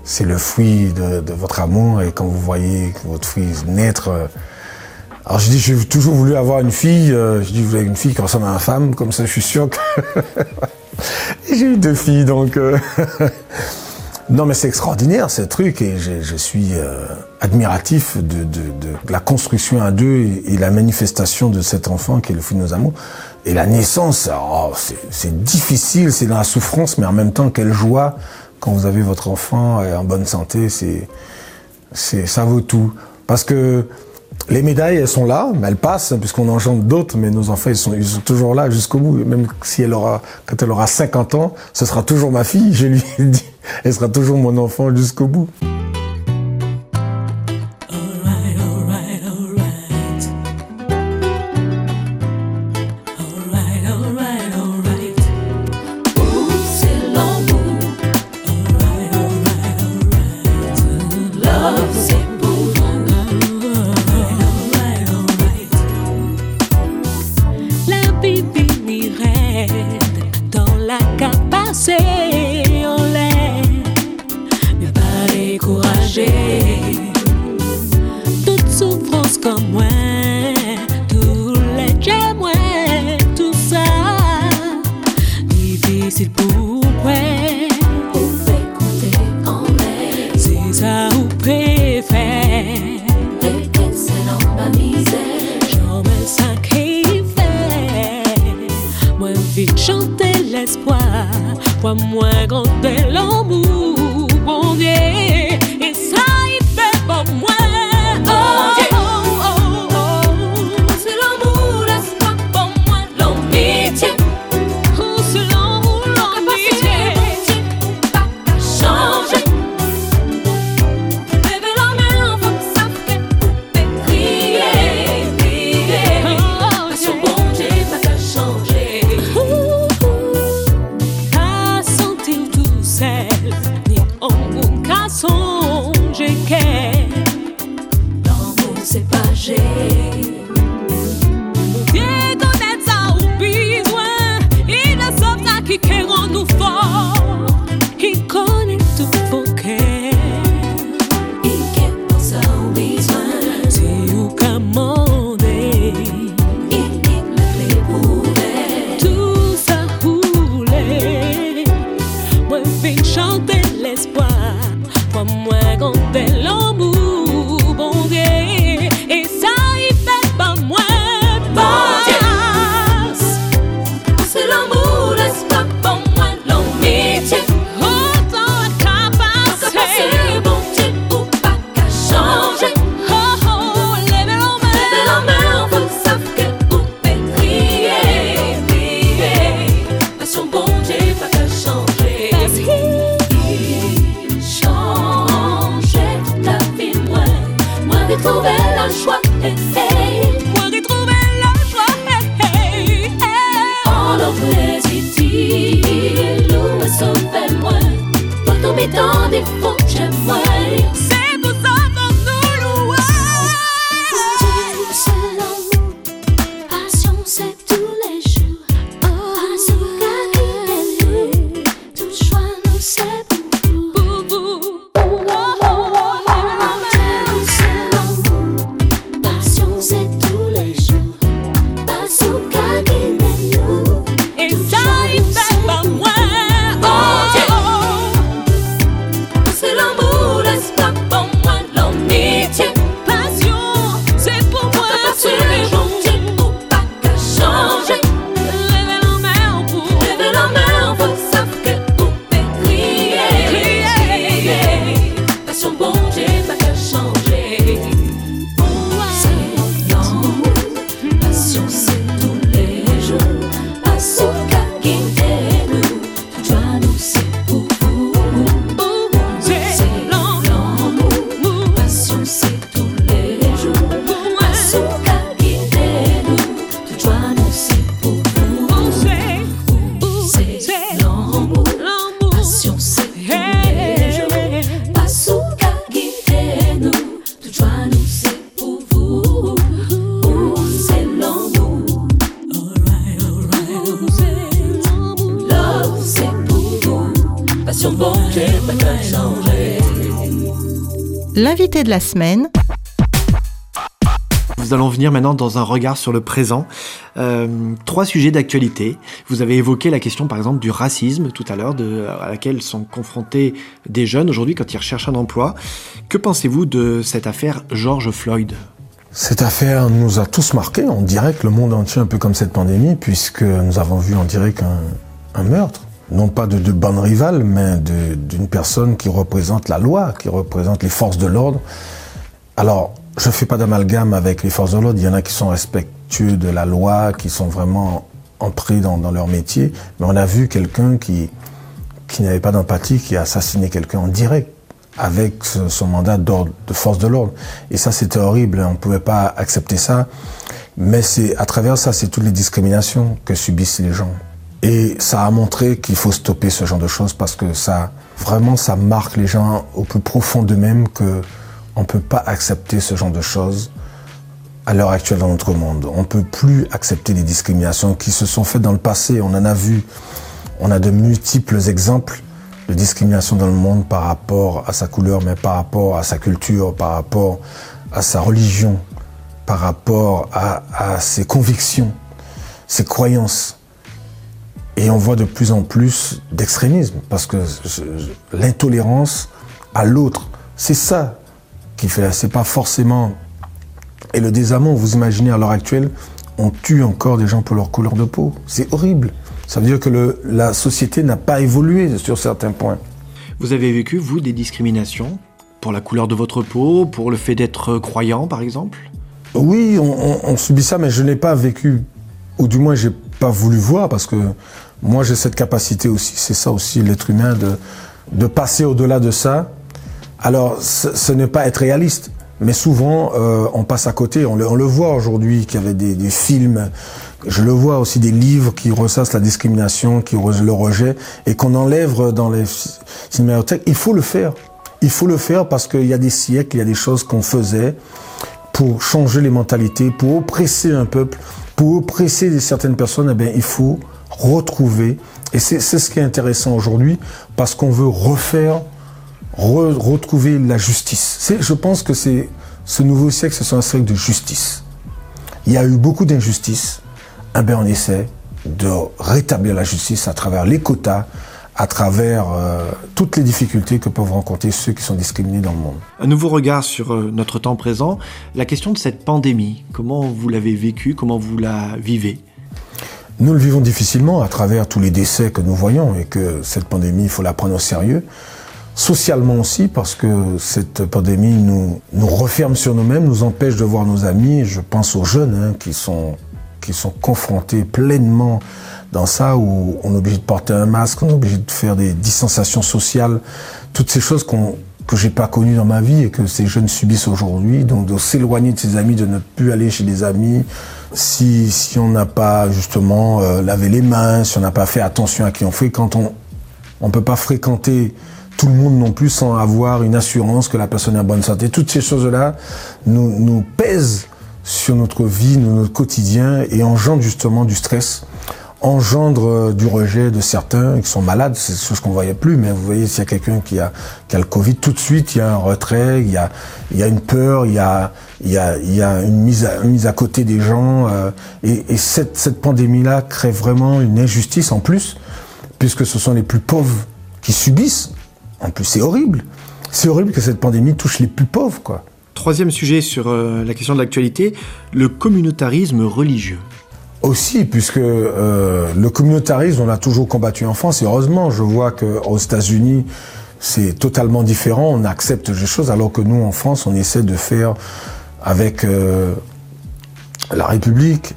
c'est le fruit de, votre amour et quand vous voyez votre fille naître. alors je dis, j'ai toujours voulu avoir une fille. je dis, vous voulez une fille qui ressemble à une femme, comme ça je suis sûr que. j'ai eu deux filles donc. Non, mais c'est extraordinaire ce truc et je, suis euh, admiratif de, la construction à deux et, la manifestation de cet enfant qui est le fruit de nos amours. Et la naissance, oh, c'est difficile, c'est dans la souffrance, mais en même temps, quelle joie quand vous avez votre enfant en bonne santé, c'est, ça vaut tout. Parce que les médailles, elles sont là, mais elles passent, puisqu'on engendre d'autres, mais nos enfants, ils sont, ils sont toujours là jusqu'au bout. même si elle aura, quand elle aura 50 ans, ce sera toujours ma fille, je lui ai dit. Elle sera toujours mon enfant jusqu'au bout. corazón. como algo de lo de la semaine. Nous allons venir maintenant dans un regard sur le présent. Euh, trois sujets d'actualité. Vous avez évoqué la question par exemple du racisme tout à l'heure, à laquelle sont confrontés des jeunes aujourd'hui quand ils recherchent un emploi. Que pensez-vous de cette affaire George Floyd? Cette affaire nous a tous marqués. On dirait que le monde entier, un peu comme cette pandémie, puisque nous avons vu en direct un, un meurtre non pas de, de bonnes rivales, mais d'une personne qui représente la loi, qui représente les forces de l'ordre. Alors, je ne fais pas d'amalgame avec les forces de l'ordre. Il y en a qui sont respectueux de la loi, qui sont vraiment ancrés dans, leur métier. Mais on a vu quelqu'un qui, qui n'avait pas d'empathie, qui a assassiné quelqu'un en direct avec son mandat de force de l'ordre. Et ça, c'était horrible. On ne pouvait pas accepter ça. Mais c'est à travers ça, c'est toutes les discriminations que subissent les gens. Et ça a montré qu'il faut stopper ce genre de choses parce que ça, vraiment, ça marque les gens au plus profond d'eux-mêmes que on ne peut pas accepter ce genre de choses à l'heure actuelle dans notre monde. On ne peut plus accepter les discriminations qui se sont faites dans le passé. On en a vu, on a de multiples exemples de discrimination dans le monde par rapport à sa couleur, mais par rapport à sa culture, par rapport à sa religion, par rapport à ses convictions, ses croyances. Et on voit de plus en plus d'extrémisme, parce que l'intolérance à l'autre, c'est ça qui fait, c'est pas forcément. Et le désamour, vous imaginez à l'heure actuelle, on tue encore des gens pour leur couleur de peau. C'est horrible. Ça veut dire que le, la société n'a pas évolué sur certains points. Vous avez vécu, vous, des discriminations pour la couleur de votre peau, pour le fait d'être croyant, par exemple? Oui, on, on, on, subit ça, mais je n'ai pas vécu, ou du moins, j'ai voulu voir, parce que moi, j'ai cette capacité aussi, c'est ça aussi, l'être humain, de, de passer au-delà de ça alors, ce, n'est pas être réaliste, mais souvent, euh, on passe à côté. On le, on le voit aujourd'hui qu'il y avait des, des, films, je le vois aussi des livres qui ressassent la discrimination, qui le rejet, et qu'on enlève dans les cinémathèques. Il faut le faire. Il faut le faire parce qu'il y a des siècles, il y a des choses qu'on faisait pour changer les mentalités, pour oppresser un peuple, pour oppresser certaines personnes. Eh bien, il faut retrouver. Et c'est ce qui est intéressant aujourd'hui parce qu'on veut refaire re retrouver la justice. Je pense que ce nouveau siècle, c'est un siècle de justice. Il y a eu beaucoup d'injustices. Eh on essaie de rétablir la justice à travers les quotas, à travers euh, toutes les difficultés que peuvent rencontrer ceux qui sont discriminés dans le monde. Un nouveau regard sur euh, notre temps présent, la question de cette pandémie, comment vous l'avez vécue, comment vous la vivez? Nous le vivons difficilement à travers tous les décès que nous voyons et que cette pandémie, il faut la prendre au sérieux socialement aussi, parce que cette pandémie nous, nous referme sur nous-mêmes, nous empêche de voir nos amis. Je pense aux jeunes hein, qui, sont, qui sont confrontés pleinement dans ça, où on est obligé de porter un masque, on est obligé de faire des distanciations sociales, toutes ces choses qu'on que j'ai pas connues dans ma vie et que ces jeunes subissent aujourd'hui, donc de s'éloigner de ses amis, de ne plus aller chez des amis, si, si on n'a pas justement euh, lavé les mains, si on n'a pas fait attention à qui on fait, quand on on peut pas fréquenter tout le monde non plus sans avoir une assurance que la personne est en bonne santé. Toutes ces choses-là nous, nous pèsent sur notre vie, notre quotidien et engendrent justement du stress, engendrent du rejet de certains qui sont malades, c'est ce qu'on voyait plus, mais vous voyez s'il y a quelqu'un qui a, qui a le Covid, tout de suite il y a un retrait, il y a, il y a une peur, il y a, il y a, il y a une, mise à, mise à côté des gens euh, et, et cette, cette pandémie-là crée vraiment une injustice en plus, puisque ce sont les plus pauvres qui subissent en plus, c'est horrible. C'est horrible que cette pandémie touche les plus pauvres, quoi. Troisième sujet sur euh, la question de l'actualité, le communautarisme religieux. Aussi, puisque euh, le communautarisme, on l'a toujours combattu en France, et heureusement, je vois qu'aux États-Unis, c'est totalement différent, on accepte des choses, alors que nous, en France, on essaie de faire avec euh, la République,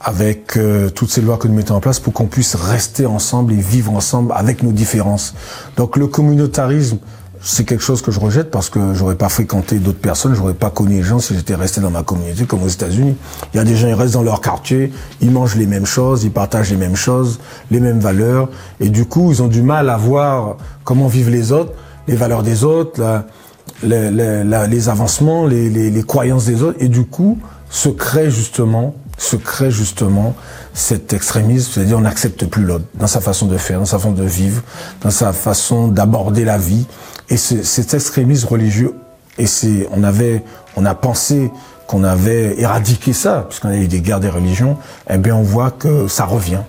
avec euh, toutes ces lois que nous mettons en place pour qu'on puisse rester ensemble et vivre ensemble avec nos différences. Donc le communautarisme, c'est quelque chose que je rejette parce que j'aurais pas fréquenté d'autres personnes, j'aurais pas connu les gens si j'étais resté dans ma communauté comme aux États-Unis. Il y a des gens, ils restent dans leur quartier, ils mangent les mêmes choses, ils partagent les mêmes choses, les mêmes valeurs, et du coup, ils ont du mal à voir comment vivent les autres, les valeurs des autres, les, avancements, les, les, les croyances des autres, et du coup, se crée justement se crée justement cet extrémisme, c'est-à-dire on n'accepte plus l'autre dans sa façon de faire, dans sa façon de vivre, dans sa façon d'aborder la vie. Et cet extrémisme religieux, et c'est, on avait, on a pensé qu'on avait éradiqué ça, puisqu'on a eu des guerres des religions, eh bien on voit que ça revient.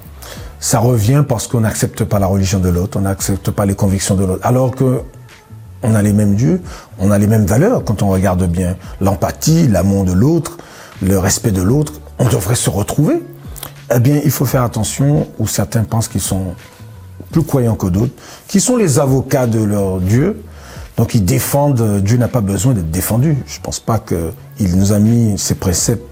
Ça revient parce qu'on n'accepte pas la religion de l'autre, on n'accepte pas les convictions de l'autre. Alors que on a les mêmes dieux, on a les mêmes valeurs quand on regarde bien. L'empathie, l'amour de l'autre, le respect de l'autre, on devrait se retrouver. Eh bien, il faut faire attention où certains pensent qu'ils sont plus croyants que d'autres, qui sont les avocats de leur Dieu. Donc ils défendent, Dieu n'a pas besoin d'être défendu. Je ne pense pas qu'il nous a mis ces préceptes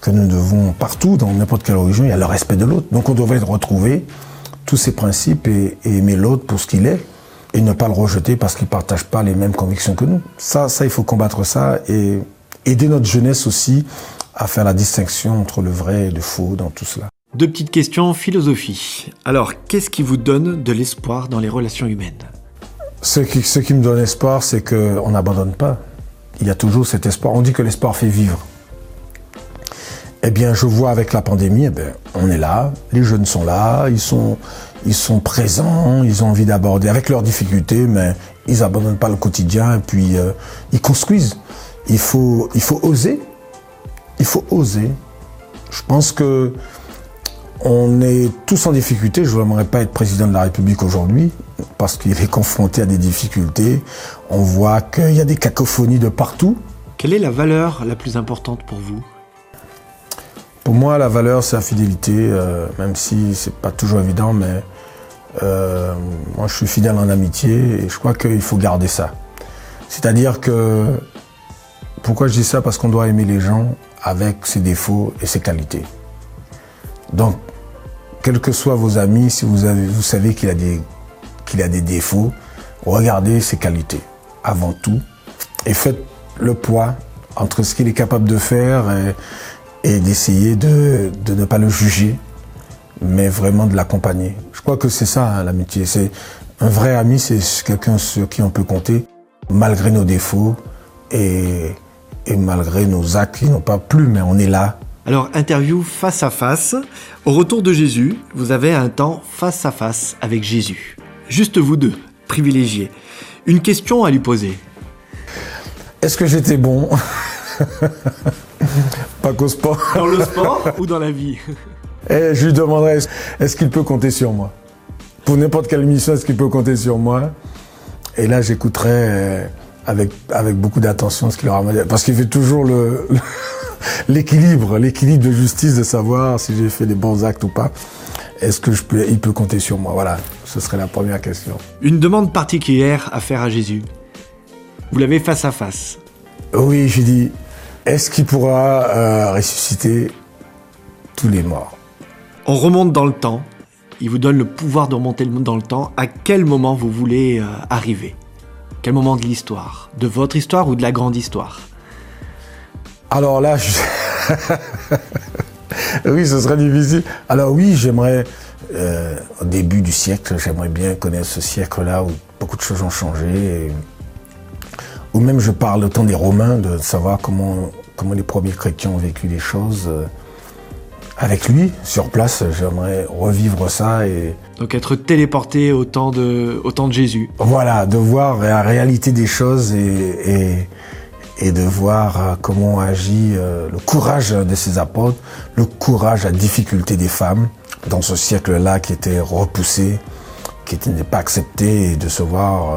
que nous devons partout, dans n'importe quelle religion, il y a le respect de l'autre. Donc on devrait retrouver tous ces principes et, aimer l'autre pour ce qu'il est et ne pas le rejeter parce qu'il ne partage pas les mêmes convictions que nous. Ça, ça, il faut combattre ça et aider notre jeunesse aussi à faire la distinction entre le vrai et le faux dans tout cela. Deux petites questions philosophie. Alors, qu'est-ce qui vous donne de l'espoir dans les relations humaines? Ce qui, ce qui me donne espoir, c'est qu'on n'abandonne pas. Il y a toujours cet espoir. On dit que l'espoir fait vivre. Eh bien, je vois avec la pandémie, eh bien, on est là, les jeunes sont là, ils sont, ils sont présents, ils ont envie d'aborder avec leurs difficultés, mais ils abandonnent pas le quotidien et puis euh, ils construisent. Il faut, il faut oser. Il faut oser. Je pense que on est tous en difficulté. Je n'aimerais pas être président de la République aujourd'hui parce qu'il est confronté à des difficultés. On voit qu'il y a des cacophonies de partout. Quelle est la valeur la plus importante pour vous? Pour moi, la valeur, c'est la fidélité, euh, même si c'est pas toujours évident, mais euh, moi, je suis fidèle en amitié et je crois qu'il faut garder ça. C'est-à-dire que, pourquoi je dis ça? Parce qu'on doit aimer les gens avec ses défauts et ses qualités. Donc, quels que soient vos amis, si vous, avez, vous savez qu'il a, des, a des défauts, regardez ses qualités avant tout et faites le poids entre ce qu'il est capable de faire et, d'essayer de, ne pas le juger, mais vraiment de l'accompagner. Je crois que c'est ça hein, l'amitié. C'est un vrai ami, c'est quelqu'un sur qui on peut compter, malgré nos défauts et, et malgré nos actes qui n'ont pas plu, mais on est là. Alors, interview face à face. Au retour de Jésus, vous avez un temps face à face avec Jésus. Juste vous deux, privilégiés. Une question à lui poser. Est-ce que j'étais bon? Pas qu'au sport. Dans le sport ou dans la vie? Et je lui demanderais est-ce qu'il peut compter sur moi? Pour n'importe quelle mission, est-ce qu'il peut compter sur moi? Et là, j'écouterai euh, avec, avec beaucoup d'attention ce qu'il aura à me dire. Parce qu'il fait toujours le, l'équilibre, l'équilibre de justice de savoir si j'ai fait les bons actes ou pas. Est-ce que je peux, il peut compter sur moi? Voilà, ce serait la première question. Une demande particulière à faire à Jésus. Vous l'avez face à face. Oui, j'ai dit, est-ce qu'il pourra euh, ressusciter tous les morts? On remonte dans le temps. Il vous donne le pouvoir de remonter dans le temps. À quel moment vous voulez euh, arriver? Quel moment de l'histoire? De votre histoire ou de la grande histoire? Alors là, oui, ce serait difficile. Alors oui, j'aimerais, euh, au début du siècle, j'aimerais bien connaître ce siècle-là où beaucoup de choses ont changé ou même je parle autant des Romains, de savoir comment, comment les premiers chrétiens ont vécu les choses. Euh, avec lui, sur place, j'aimerais revivre ça et... Donc être téléporté au temps de, au temps de Jésus. Voilà, de voir la réalité des choses et, et, et de voir euh, comment agit euh, le courage de ses apôtres, le courage, la difficulté des femmes dans ce siècle-là qui était repoussé, qui n'était pas accepté et de se voir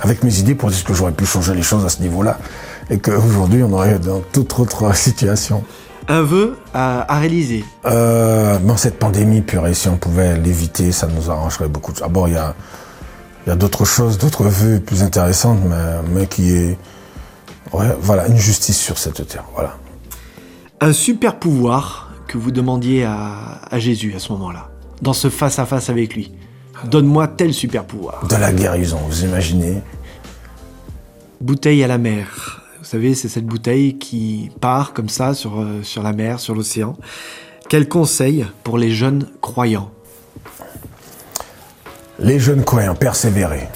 avec mes idées pour dire que j'aurais pu changer les choses à ce niveau-là et qu'aujourd'hui on aurait dans toute autre situation. Un vœu à, réaliser euh, cette pandémie, purée, si on pouvait l'éviter, ça nous arrangerait beaucoup. Bon, il y a, y a d'autres choses, d'autres vœux plus intéressantes, mais, mais qui est. voilà, une justice sur cette terre. Voilà. Un super pouvoir que vous demandiez à, à Jésus à ce moment-là, dans ce face-à-face avec lui. Donne-moi tel super pouvoir. De la guérison, vous imaginez Bouteille à la mer. Vous savez, c'est cette bouteille qui part comme ça sur, euh, sur la mer, sur l'océan. Quel conseil pour les jeunes croyants? Les jeunes croyants, persévérer.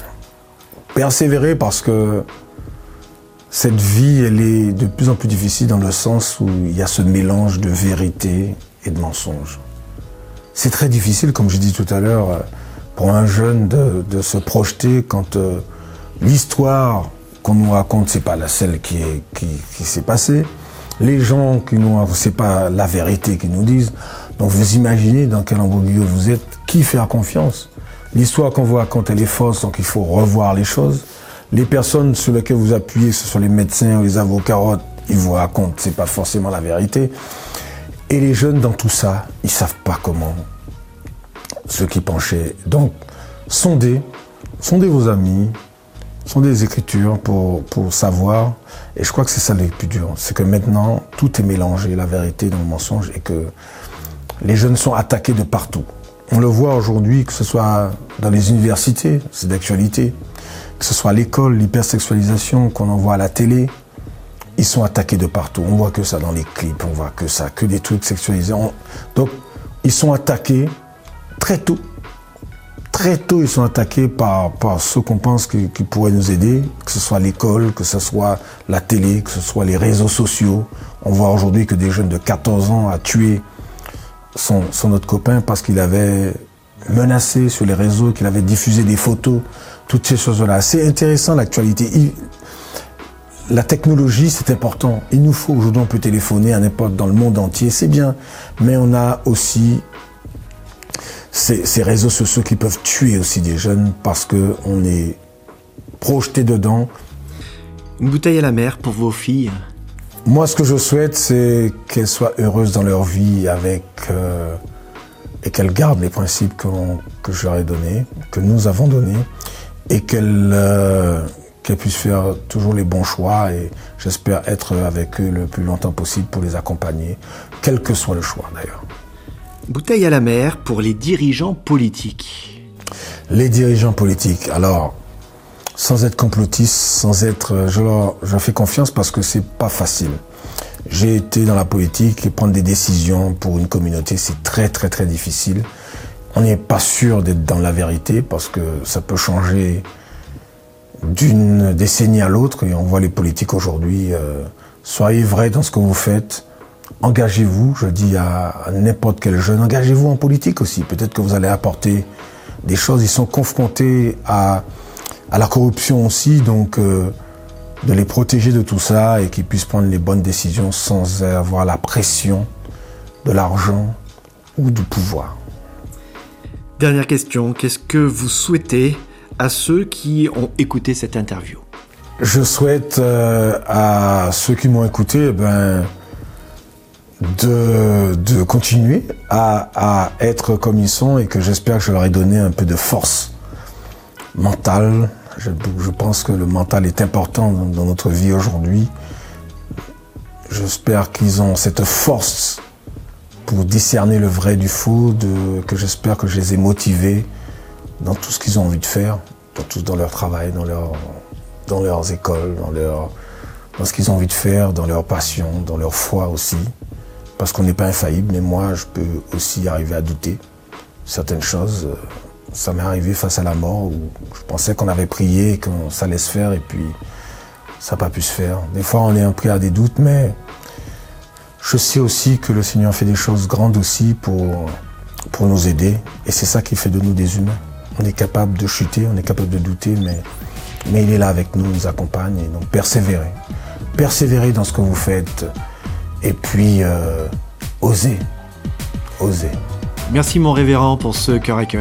Persévérer parce que cette vie, elle est de plus en plus difficile dans le sens où il y a ce mélange de vérité et de mensonge. C'est très difficile, comme je dis tout à l'heure, pour un jeune de, de se projeter quand euh, l'histoire qu'on nous raconte, c'est pas la celle qui est qui, qui s'est passée. Les gens qui nous c'est pas la vérité qu'ils nous disent. Donc vous imaginez dans quel embrouille vous êtes, qui faire confiance? L'histoire qu'on vous raconte, elle est fausse, donc il faut revoir les choses. Les personnes sur lesquelles vous appuyez, ce sont les médecins ou les avocats, ils vous racontent, c'est pas forcément la vérité. Et les jeunes dans tout ça, ils savent pas comment. Ceux qui penchaient. Donc, sondez, sondez vos amis, sondez les écritures pour, pour savoir. Et je crois que c'est ça le plus dur. C'est que maintenant, tout est mélangé, la vérité dans le mensonge, et que les jeunes sont attaqués de partout. On le voit aujourd'hui, que ce soit dans les universités, c'est d'actualité, que ce soit à l'école, l'hypersexualisation qu'on envoie à la télé, ils sont attaqués de partout. On voit que ça dans les clips, on voit que ça, que des trucs sexualisés. Donc, ils sont attaqués très tôt. Très tôt, ils sont attaqués par, ceux qu'on pense qui, pourraient nous aider, que ce soit l'école, que ce soit la télé, que ce soit les réseaux sociaux. On voit aujourd'hui que des jeunes de 14 ans a tué son, son autre copain parce qu'il avait menacé sur les réseaux, qu'il avait diffusé des photos, toutes ces choses-là. C'est intéressant l'actualité. La technologie, c'est important. Il nous faut aujourd'hui, on peut téléphoner à n'importe dans le monde entier, c'est bien. Mais on a aussi ces, réseaux sociaux qui peuvent tuer aussi des jeunes parce que on est projeté dedans. Une bouteille à la mer pour vos filles. Moi, ce que je souhaite, c'est qu'elles soient heureuses dans leur vie avec euh, et qu'elles gardent les principes que, que je leur ai donnés, que nous avons donnés, et qu'elles euh, qu'elles puissent faire toujours les bons choix. Et j'espère être avec eux le plus longtemps possible pour les accompagner, quel que soit le choix d'ailleurs. Bouteille à la mer pour les dirigeants politiques. Les dirigeants politiques. Alors, sans être complotiste, sans être, je leur, je fais confiance parce que c'est pas facile. J'ai été dans la politique et prendre des décisions pour une communauté, c'est très très très difficile. On n'est pas sûr d'être dans la vérité parce que ça peut changer d'une décennie à l'autre et on voit les politiques aujourd'hui. Euh, soyez vrais dans ce que vous faites. Engagez-vous, je dis à n'importe quel jeune, engagez-vous en politique aussi. Peut-être que vous allez apporter des choses. Ils sont confrontés à, à la corruption aussi, donc euh, de les protéger de tout ça et qu'ils puissent prendre les bonnes décisions sans avoir la pression de l'argent ou du pouvoir. Dernière question, qu'est-ce que vous souhaitez à ceux qui ont écouté cette interview? Je souhaite euh, à ceux qui m'ont écouté eh ben, de, de continuer à, à, être comme ils sont et que j'espère que je leur ai donné un peu de force mentale. Je, pense que le mental est important dans, notre vie aujourd'hui. J'espère qu'ils ont cette force pour discerner le vrai du faux, que j'espère que je les ai motivés dans tout ce qu'ils ont envie de faire, dans, dans leur travail, dans, leur, dans leurs écoles, dans, dans ce qu'ils ont envie de faire, dans leur passion, dans leur foi aussi. Parce qu'on n'est pas infaillible, mais moi, je peux aussi arriver à douter certaines choses. Ça m'est arrivé face à la mort où je pensais qu'on avait prié, que ça se faire, et puis ça n'a pas pu se faire. Des fois, on est peu à des doutes, mais je sais aussi que le Seigneur fait des choses grandes aussi pour, pour nous aider. Et c'est ça qui fait de nous des humains. On est capable de chuter, on est capable de douter, mais, mais il est là avec nous, il nous accompagne. Et donc persévérez. Persévérez dans ce que vous faites. Et puis, euh, osez. Osez. Merci mon révérend pour ce cœur à cœur.